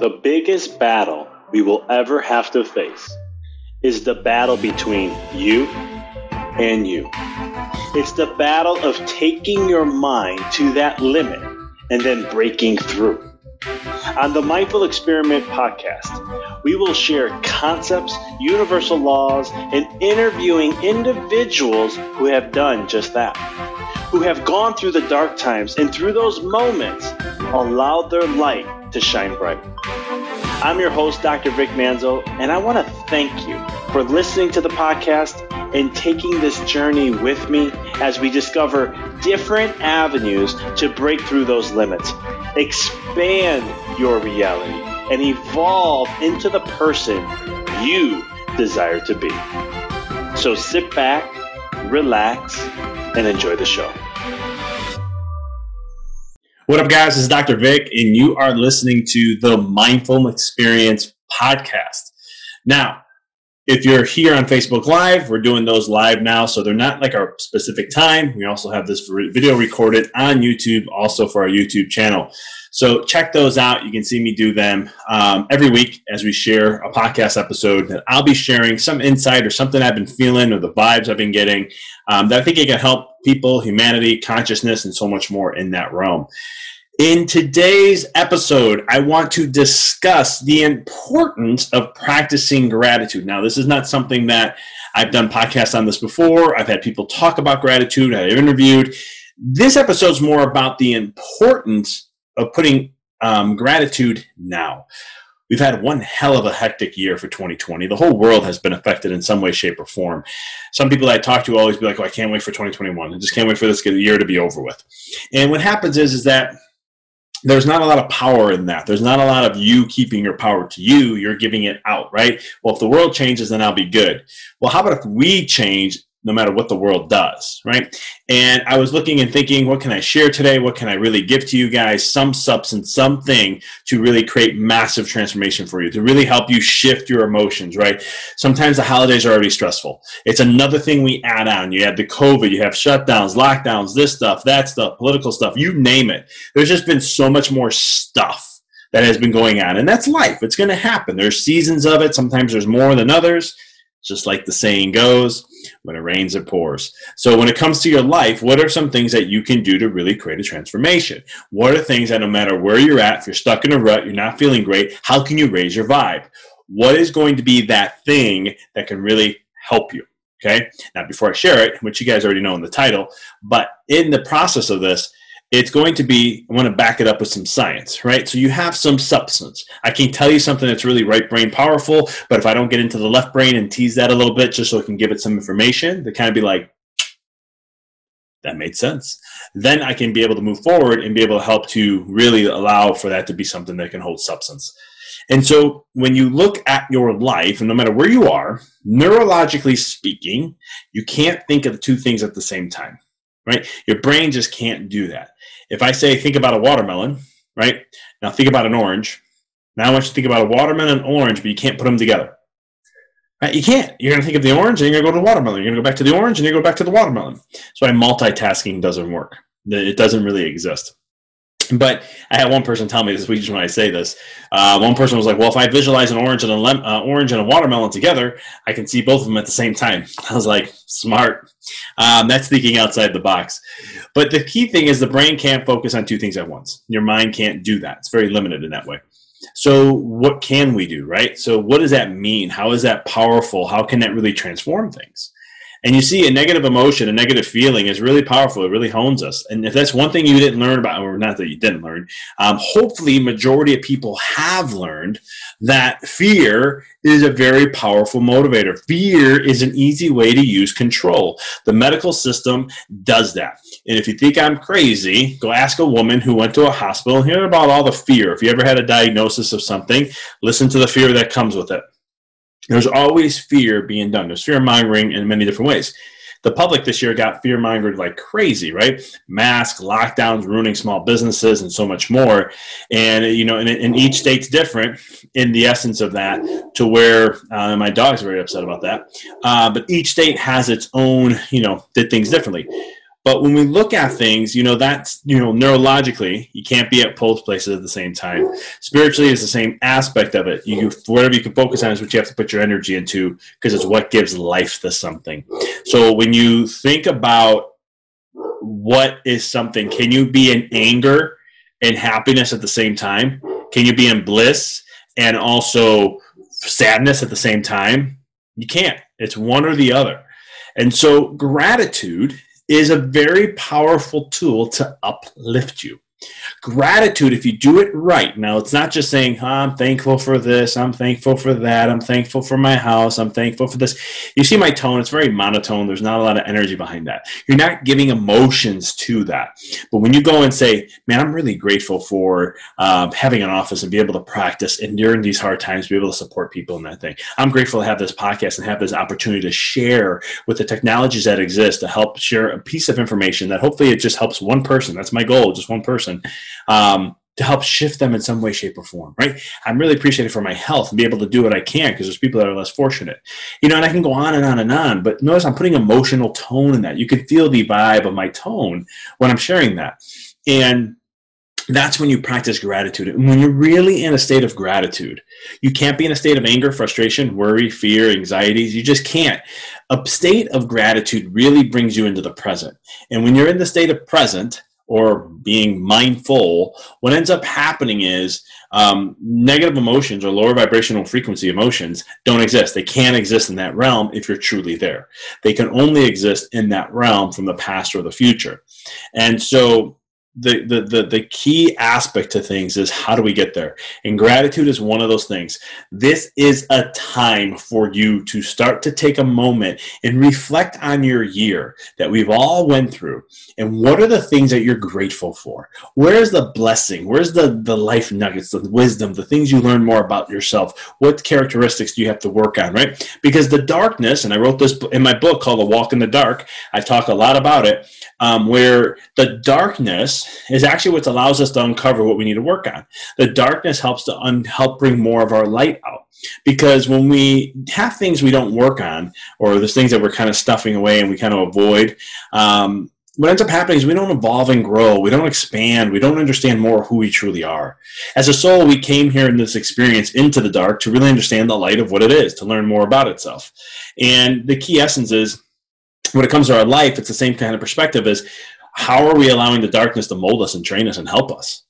The biggest battle we will ever have to face is the battle between you and you. It's the battle of taking your mind to that limit and then breaking through. On the Mindful Experiment podcast, we will share concepts, universal laws, and interviewing individuals who have done just that, who have gone through the dark times and through those moments allowed their light to shine bright. I'm your host, Dr. Vic Manzo, and I want to thank you for listening to the podcast and taking this journey with me as we discover different avenues to break through those limits, expand your reality, and evolve into the person you desire to be. So sit back, relax, and enjoy the show. What up, guys? Is Dr. Vic, and you are listening to the Mindful Experience podcast. Now, if you're here on Facebook Live, we're doing those live now, so they're not like our specific time. We also have this video recorded on YouTube, also for our YouTube channel. So check those out. You can see me do them um, every week as we share a podcast episode that I'll be sharing some insight or something I've been feeling or the vibes I've been getting um, that I think it can help people, humanity, consciousness, and so much more in that realm. In today's episode, I want to discuss the importance of practicing gratitude. Now, this is not something that I've done podcasts on this before. I've had people talk about gratitude, I've interviewed. This episode is more about the importance of putting um, gratitude now. We've had one hell of a hectic year for 2020. The whole world has been affected in some way, shape, or form. Some people I talk to always be like, "Oh, I can't wait for 2021. I just can't wait for this year to be over with." And what happens is, is that there's not a lot of power in that. There's not a lot of you keeping your power to you. You're giving it out, right? Well, if the world changes, then I'll be good. Well, how about if we change no matter what the world does, right? And I was looking and thinking, what can I share today? What can I really give to you guys? Some substance, something to really create massive transformation for you, to really help you shift your emotions, right? Sometimes the holidays are already stressful. It's another thing we add on. You have the COVID, you have shutdowns, lockdowns, this stuff, that stuff, political stuff, you name it. There's just been so much more stuff that has been going on. And that's life. It's going to happen. There's seasons of it. Sometimes there's more than others. Just like the saying goes, when it rains, it pours. So, when it comes to your life, what are some things that you can do to really create a transformation? What are things that no matter where you're at, if you're stuck in a rut, you're not feeling great, how can you raise your vibe? What is going to be that thing that can really help you? Okay. Now, before I share it, which you guys already know in the title, but in the process of this, it's going to be i want to back it up with some science right? So you have some substance. I can tell you something that's really right brain powerful but if i don't get into the left brain and tease that a little bit just so i can give it some information to kind of be like that made sense. Then i can be able to move forward and be able to help to really allow for that to be something that can hold substance. And so when you look at your life and no matter where you are neurologically speaking you can't think of two things at the same time right? Your brain just can't do that. If I say think about a watermelon, right? Now think about an orange. Now I want you to think about a watermelon and orange, but you can't put them together. Right? You can't. You're going to think of the orange and you're going to go to the watermelon. You're going to go back to the orange and you're going to go back to the watermelon. That's why multitasking doesn't work. It doesn't really exist. But I had one person tell me this week just when I say this. Uh, one person was like, "Well, if I visualize an orange and a lem- uh, orange and a watermelon together, I can see both of them at the same time." I was like, "Smart." Um, that's thinking outside the box. But the key thing is the brain can't focus on two things at once. Your mind can't do that. It's very limited in that way. So, what can we do, right? So, what does that mean? How is that powerful? How can that really transform things? And you see, a negative emotion, a negative feeling is really powerful. It really hones us. And if that's one thing you didn't learn about, or not that you didn't learn, um, hopefully, majority of people have learned that fear is a very powerful motivator. Fear is an easy way to use control. The medical system does that. And if you think I'm crazy, go ask a woman who went to a hospital and hear about all the fear. If you ever had a diagnosis of something, listen to the fear that comes with it. There's always fear being done. There's fear mongering in many different ways. The public this year got fear mongered like crazy, right? Mask, lockdowns, ruining small businesses, and so much more. And you know, and, and each state's different in the essence of that. To where uh, my dog's very upset about that. Uh, but each state has its own, you know, did things differently But when we look at things, you know, that's, you know, neurologically, you can't be at both places at the same time. Spiritually is the same aspect of it. You whatever you can focus on is what you have to put your energy into because it's what gives life to something. So when you think about what is something, can you be in anger and happiness at the same time? Can you be in bliss and also sadness at the same time? You can't. It's one or the other. And so gratitude is a very powerful tool to uplift you. Gratitude, if you do it right, now it's not just saying, oh, I'm thankful for this, I'm thankful for that, I'm thankful for my house, I'm thankful for this. You see my tone, it's very monotone. There's not a lot of energy behind that. You're not giving emotions to that. But when you go and say, man, I'm really grateful for um, having an office and be able to practice and during these hard times, be able to support people in that thing. I'm grateful to have this podcast and have this opportunity to share with the technologies that exist to help share a piece of information that hopefully it just helps one person. That's my goal, just one person um, to help shift them in some way, shape, or form, right? I'm really appreciated for my health and be able to do what I can because there's people that are less fortunate. You know, and I can go on and on and on, but notice I'm putting emotional tone in that. You can feel the vibe of my tone when I'm sharing that. And that's when you practice gratitude. And when you're really in a state of gratitude, you can't be in a state of anger, frustration, worry, fear, anxieties. You just can't. A state of gratitude really brings you into the present. And when you're in the state of present, or being mindful, what ends up happening is um, negative emotions or lower vibrational frequency emotions don't exist. They can't exist in that realm if you're truly there. They can only exist in that realm from the past or the future. And so the, the, the, key aspect to things is how do we get there? And gratitude is one of those things. This is a time for you to start to take a moment and reflect on your year that we've all went through. And what are the things that you're grateful for? Where's the blessing? Where's the, the life nuggets, the wisdom, the things you learn more about yourself? What characteristics do you have to work on, right? Because the darkness, and I wrote this in my book called The Walk in the Dark, I talk a lot about it, um, where the darkness is actually what allows us to uncover what we need to work on. The darkness helps to un- help bring more of our light out. Because when we have things we don't work on, or there's things that we're kind of stuffing away and we kind of avoid, um, what ends up happening is we don't evolve and grow. We don't expand. We don't understand more who we truly are. As a soul, we came here in this experience into the dark to really understand the light of what it is, to learn more about itself. And the key essence is when it comes to our life, it's the same kind of perspective as how are we allowing the darkness to mold us and train us and help us?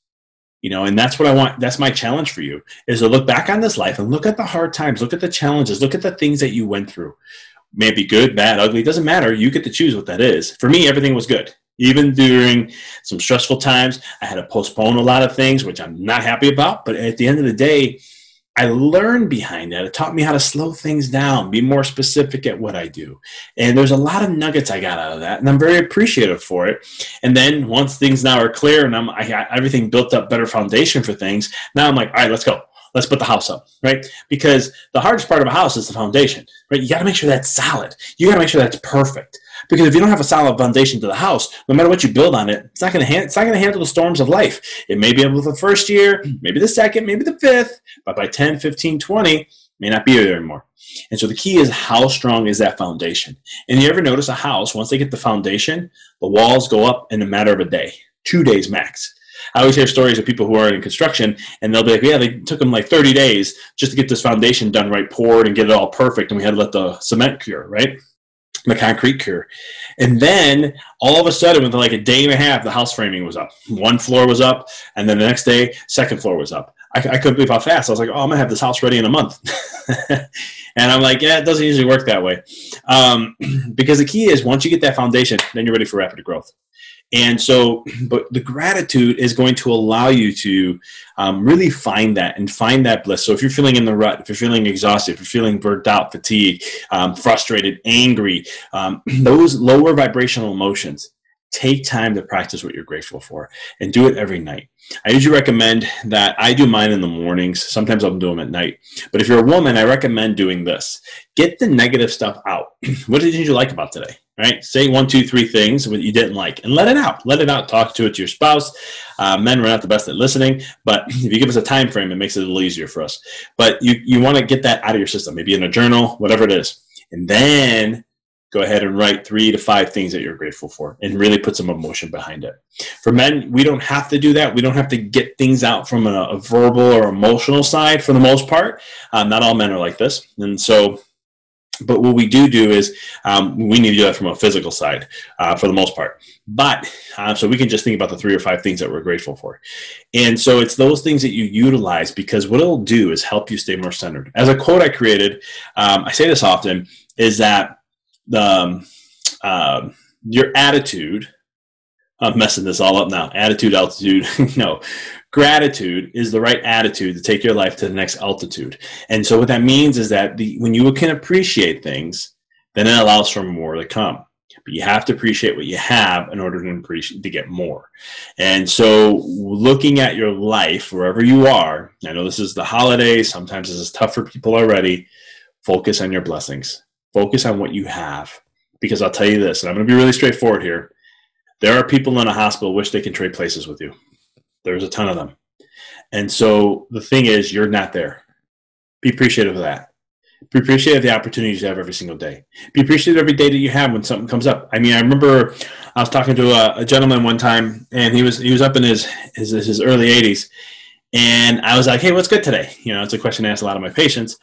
You know, and that's what I want. That's my challenge for you is to look back on this life and look at the hard times, look at the challenges, look at the things that you went through. Maybe good, bad, ugly, doesn't matter. You get to choose what that is. For me, everything was good. Even during some stressful times, I had to postpone a lot of things, which I'm not happy about. But at the end of the day, I learned behind that. It taught me how to slow things down, be more specific at what I do. And there's a lot of nuggets I got out of that, and I'm very appreciative for it. And then once things now are clear and I'm, I got everything built up, better foundation for things, now I'm like, all right, let's go. Let's put the house up, right? Because the hardest part of a house is the foundation, right? You got to make sure that's solid. You got to make sure that's perfect. Because if you don't have a solid foundation to the house, no matter what you build on it, it's not going to it's not going to handle the storms of life. It may be able the first year, maybe the second, maybe the fifth, but by 10, 15, 20, may not be there anymore. And so the key is how strong is that foundation? And you ever notice a house, once they get the foundation, the walls go up in a matter of a day, two days max. I always hear stories of people who are in construction, and they'll be like, "Yeah, they took them like 30 days just to get this foundation done right, poured, and get it all perfect, and we had to let the cement cure, right?" The concrete cure. And then all of a sudden, within like a day and a half, the house framing was up. One floor was up, and then the next day, second floor was up. I, I couldn't believe how fast. I was like, oh, I'm gonna have this house ready in a month. and I'm like, yeah, it doesn't usually work that way. Um, because the key is once you get that foundation, then you're ready for rapid growth. And so, but the gratitude is going to allow you to um, really find that and find that bliss. So, if you're feeling in the rut, if you're feeling exhausted, if you're feeling burnt out, fatigued, um, frustrated, angry, um, those lower vibrational emotions, take time to practice what you're grateful for and do it every night. I usually recommend that I do mine in the mornings. Sometimes I'll do them at night. But if you're a woman, I recommend doing this. Get the negative stuff out. what did you like about today? Right? Say one, two, three things that you didn't like and let it out. Let it out. Talk to it to your spouse. Uh, men are not the best at listening, but if you give us a time frame, it makes it a little easier for us. But you, you want to get that out of your system, maybe in a journal, whatever it is. And then go ahead and write three to five things that you're grateful for and really put some emotion behind it. For men, we don't have to do that. We don't have to get things out from a, a verbal or emotional side for the most part. Um, not all men are like this. And so, but what we do do is um, we need to do that from a physical side uh, for the most part. But uh, so we can just think about the three or five things that we're grateful for. And so it's those things that you utilize because what it'll do is help you stay more centered. As a quote I created, um, I say this often, is that the um, uh, your attitude. I'm messing this all up now. Attitude, altitude. no, gratitude is the right attitude to take your life to the next altitude. And so what that means is that the, when you can appreciate things, then it allows for more to come. But you have to appreciate what you have in order to appreciate to get more. And so looking at your life wherever you are, I know this is the holidays, sometimes this is tough for people already. Focus on your blessings Focus on what you have. Because I'll tell you this, and I'm going to be really straightforward here. There are people in a hospital wish they can trade places with you. There's a ton of them. And so the thing is, you're not there. Be appreciative of that. Be appreciative of the opportunities you have every single day. Be appreciative every day that you have when something comes up. I mean, I remember I was talking to a, a gentleman one time, and he was he was up in his his, his early 80s, and I was like, "Hey, what's good today?" You know, it's a question I ask a lot of my patients.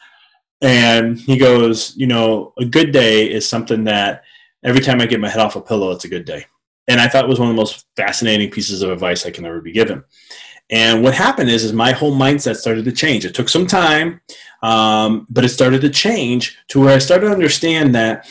And he goes, you know, a good day is something that every time I get my head off a pillow, it's a good day. And I thought it was one of the most fascinating pieces of advice I can ever be given. And what happened is, is my whole mindset started to change. It took some time, um, but it started to change to where I started to understand that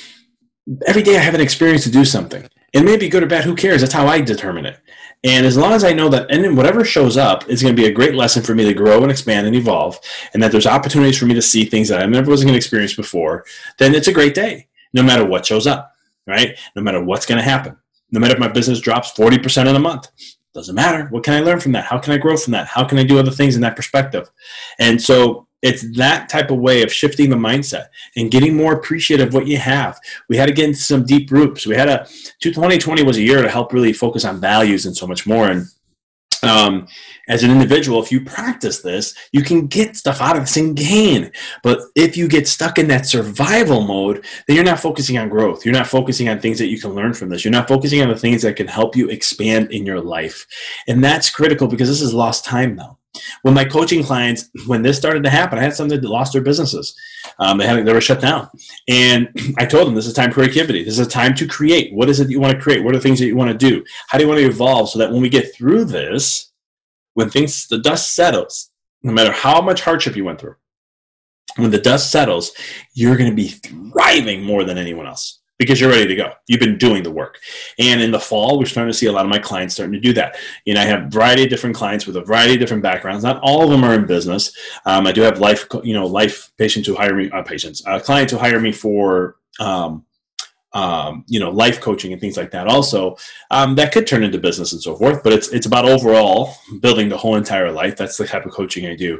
every day I have an experience to do something. It may be good or bad, who cares? That's how I determine it. And as long as I know that, and then whatever shows up is going to be a great lesson for me to grow and expand and evolve, and that there's opportunities for me to see things that I never was going to experience before, then it's a great day, no matter what shows up, right? No matter what's going to happen. No matter if my business drops 40% in a month, doesn't matter. What can I learn from that? How can I grow from that? How can I do other things in that perspective? And so it's that type of way of shifting the mindset and getting more appreciative of what you have. We had to get into some deep groups. We had a 2020 was a year to help really focus on values and so much more. And um, as an individual, if you practice this, you can get stuff out of this and gain. But if you get stuck in that survival mode, then you're not focusing on growth. You're not focusing on things that you can learn from this. You're not focusing on the things that can help you expand in your life. And that's critical because this is lost time now. When my coaching clients, when this started to happen, I had some that lost their businesses. Um, they had they were shut down, and I told them this is time for creativity. This is a time to create. What is it you want to create? What are the things that you want to do? How do you want to evolve so that when we get through this, when things the dust settles, no matter how much hardship you went through, when the dust settles, you're going to be thriving more than anyone else because you're ready to go. You've been doing the work. And in the fall, we're starting to see a lot of my clients starting to do that. Know, I have a variety of different clients with a variety of different backgrounds. Not all of them are in business. Um, I do have life, you know, life patients who hire me, uh, patients, uh, clients who hire me for um, um, you know, life coaching and things like that. Also, um, that could turn into business and so forth. But it's it's about overall building the whole entire life. That's the type of coaching I do,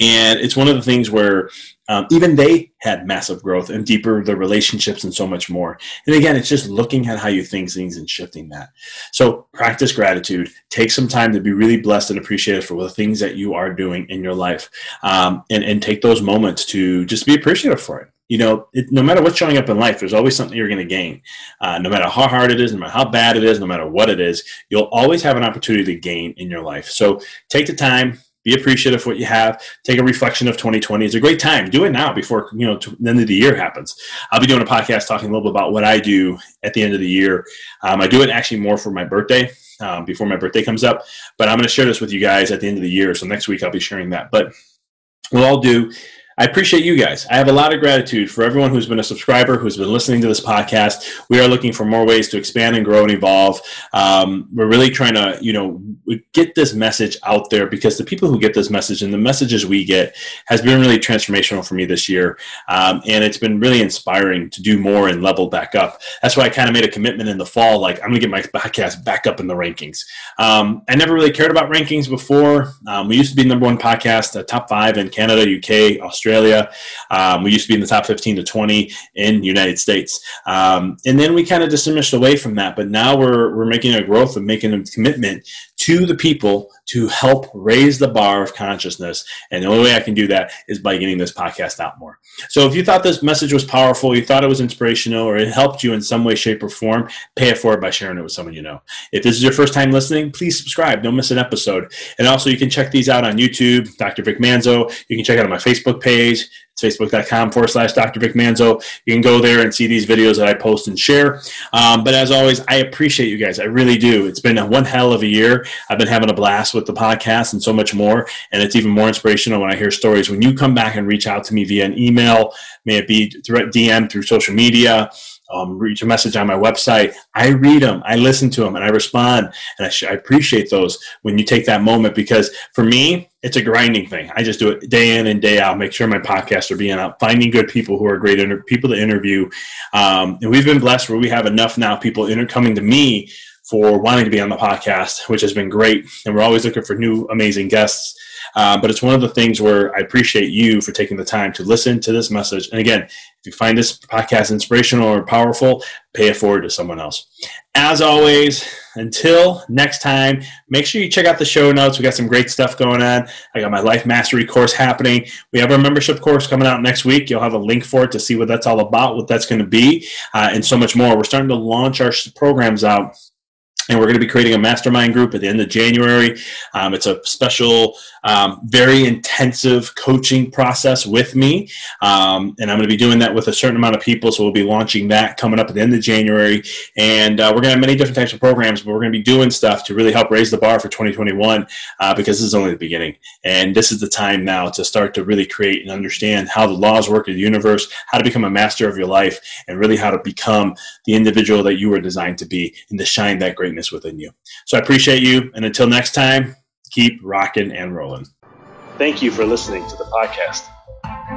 and it's one of the things where um, even they had massive growth and deeper the relationships and so much more. And again, it's just looking at how you think things and shifting that. So practice gratitude. Take some time to be really blessed and appreciative for the things that you are doing in your life, um, and and take those moments to just be appreciative for it you know, it, no matter what's showing up in life, there's always something you're going to gain. Uh, no matter how hard it is, no matter how bad it is, no matter what it is, you'll always have an opportunity to gain in your life. So take the time, be appreciative of what you have. Take a reflection of 2020. It's a great time. Do it now before you know the end of the year happens. I'll be doing a podcast talking a little bit about what I do at the end of the year. Um, I do it actually more for my birthday. Um, before my birthday comes up, but I'm going to share this with you guys at the end of the year. So next week I'll be sharing that. But we'll all do I appreciate you guys. I have a lot of gratitude for everyone who's been a subscriber, who's been listening to this podcast. We are looking for more ways to expand and grow and evolve. Um, we're really trying to, you know, get this message out there because the people who get this message and the messages we get has been really transformational for me this year. Um, and it's been really inspiring to do more and level back up. That's why I kind of made a commitment in the fall, like I'm going to get my podcast back up in the rankings. Um, I never really cared about rankings before. Um, we used to be number one podcast, uh, top five in Canada, UK, Australia. Australia. Um, we used to be in the top 15 to 20 in United States. Um, and then we kind of dismissed away from that. But now we're, we're making a growth and making a commitment to the people to help raise the bar of consciousness. And the only way I can do that is by getting this podcast out more. So if you thought this message was powerful, you thought it was inspirational, or it helped you in some way, shape, or form, pay it forward by sharing it with someone you know. If this is your first time listening, please subscribe. Don't miss an episode. And also, you can check these out on YouTube, Dr. Vic Manzo. You can check out on my Facebook page. It's facebook.com forward slash Dr. Vic Manzo. You can go there and see these videos that I post and share. Um, but as always, I appreciate you guys. I really do. It's been one hell of a year. I've been having a blast with the podcast and so much more. And it's even more inspirational when I hear stories. When you come back and reach out to me via an email, may it be through DM, through social media, um, reach a message on my website. I read them, I listen to them, and I respond. And I, sh- I, appreciate those when you take that moment because for me, it's a grinding thing. I just do it day in and day out. Make sure my podcasts are being out, finding good people who are great inter- people to interview. Um, and we've been blessed where we have enough now people inter- coming to me for wanting to be on the podcast, which has been great. And we're always looking for new, amazing guests. Uh, but it's one of the things where I appreciate you for taking the time to listen to this message. And again, if you find this podcast inspirational or powerful, pay it forward to someone else. As always, until next time, make sure you check out the show notes. We got some great stuff going on. I got my life mastery course happening. We have our membership course coming out next week. You'll have a link for it to see what that's all about, what that's going to be, uh, and so much more. We're starting to launch our programs out and we're going to be creating a mastermind group at the end of January. Um, it's a special, um, very intensive coaching process with me, um, and I'm going to be doing that with a certain amount of people. So we'll be launching that coming up at the end of January, and uh, we're going to have many different types of programs, but we're going to be doing stuff to really help raise the bar for 2021 uh, because this is only the beginning, and this is the time now to start to really create and understand how the laws work in the universe, how to become a master of your life, and really how to become the individual that you were designed to be, and to shine that greatness within you. So I appreciate you. And until next time, keep rocking and rolling. Thank you for listening to the podcast.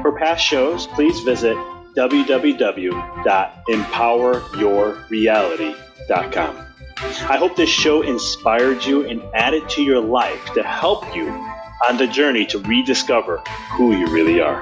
For past shows, please visit www.empoweryourreality.com. I hope this show inspired you and added to your life to help you on the journey to rediscover who you really are.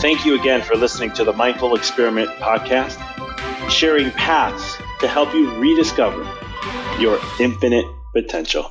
Thank you again for listening to the Mindful Experiment podcast, sharing paths to help you rediscover your infinite potential.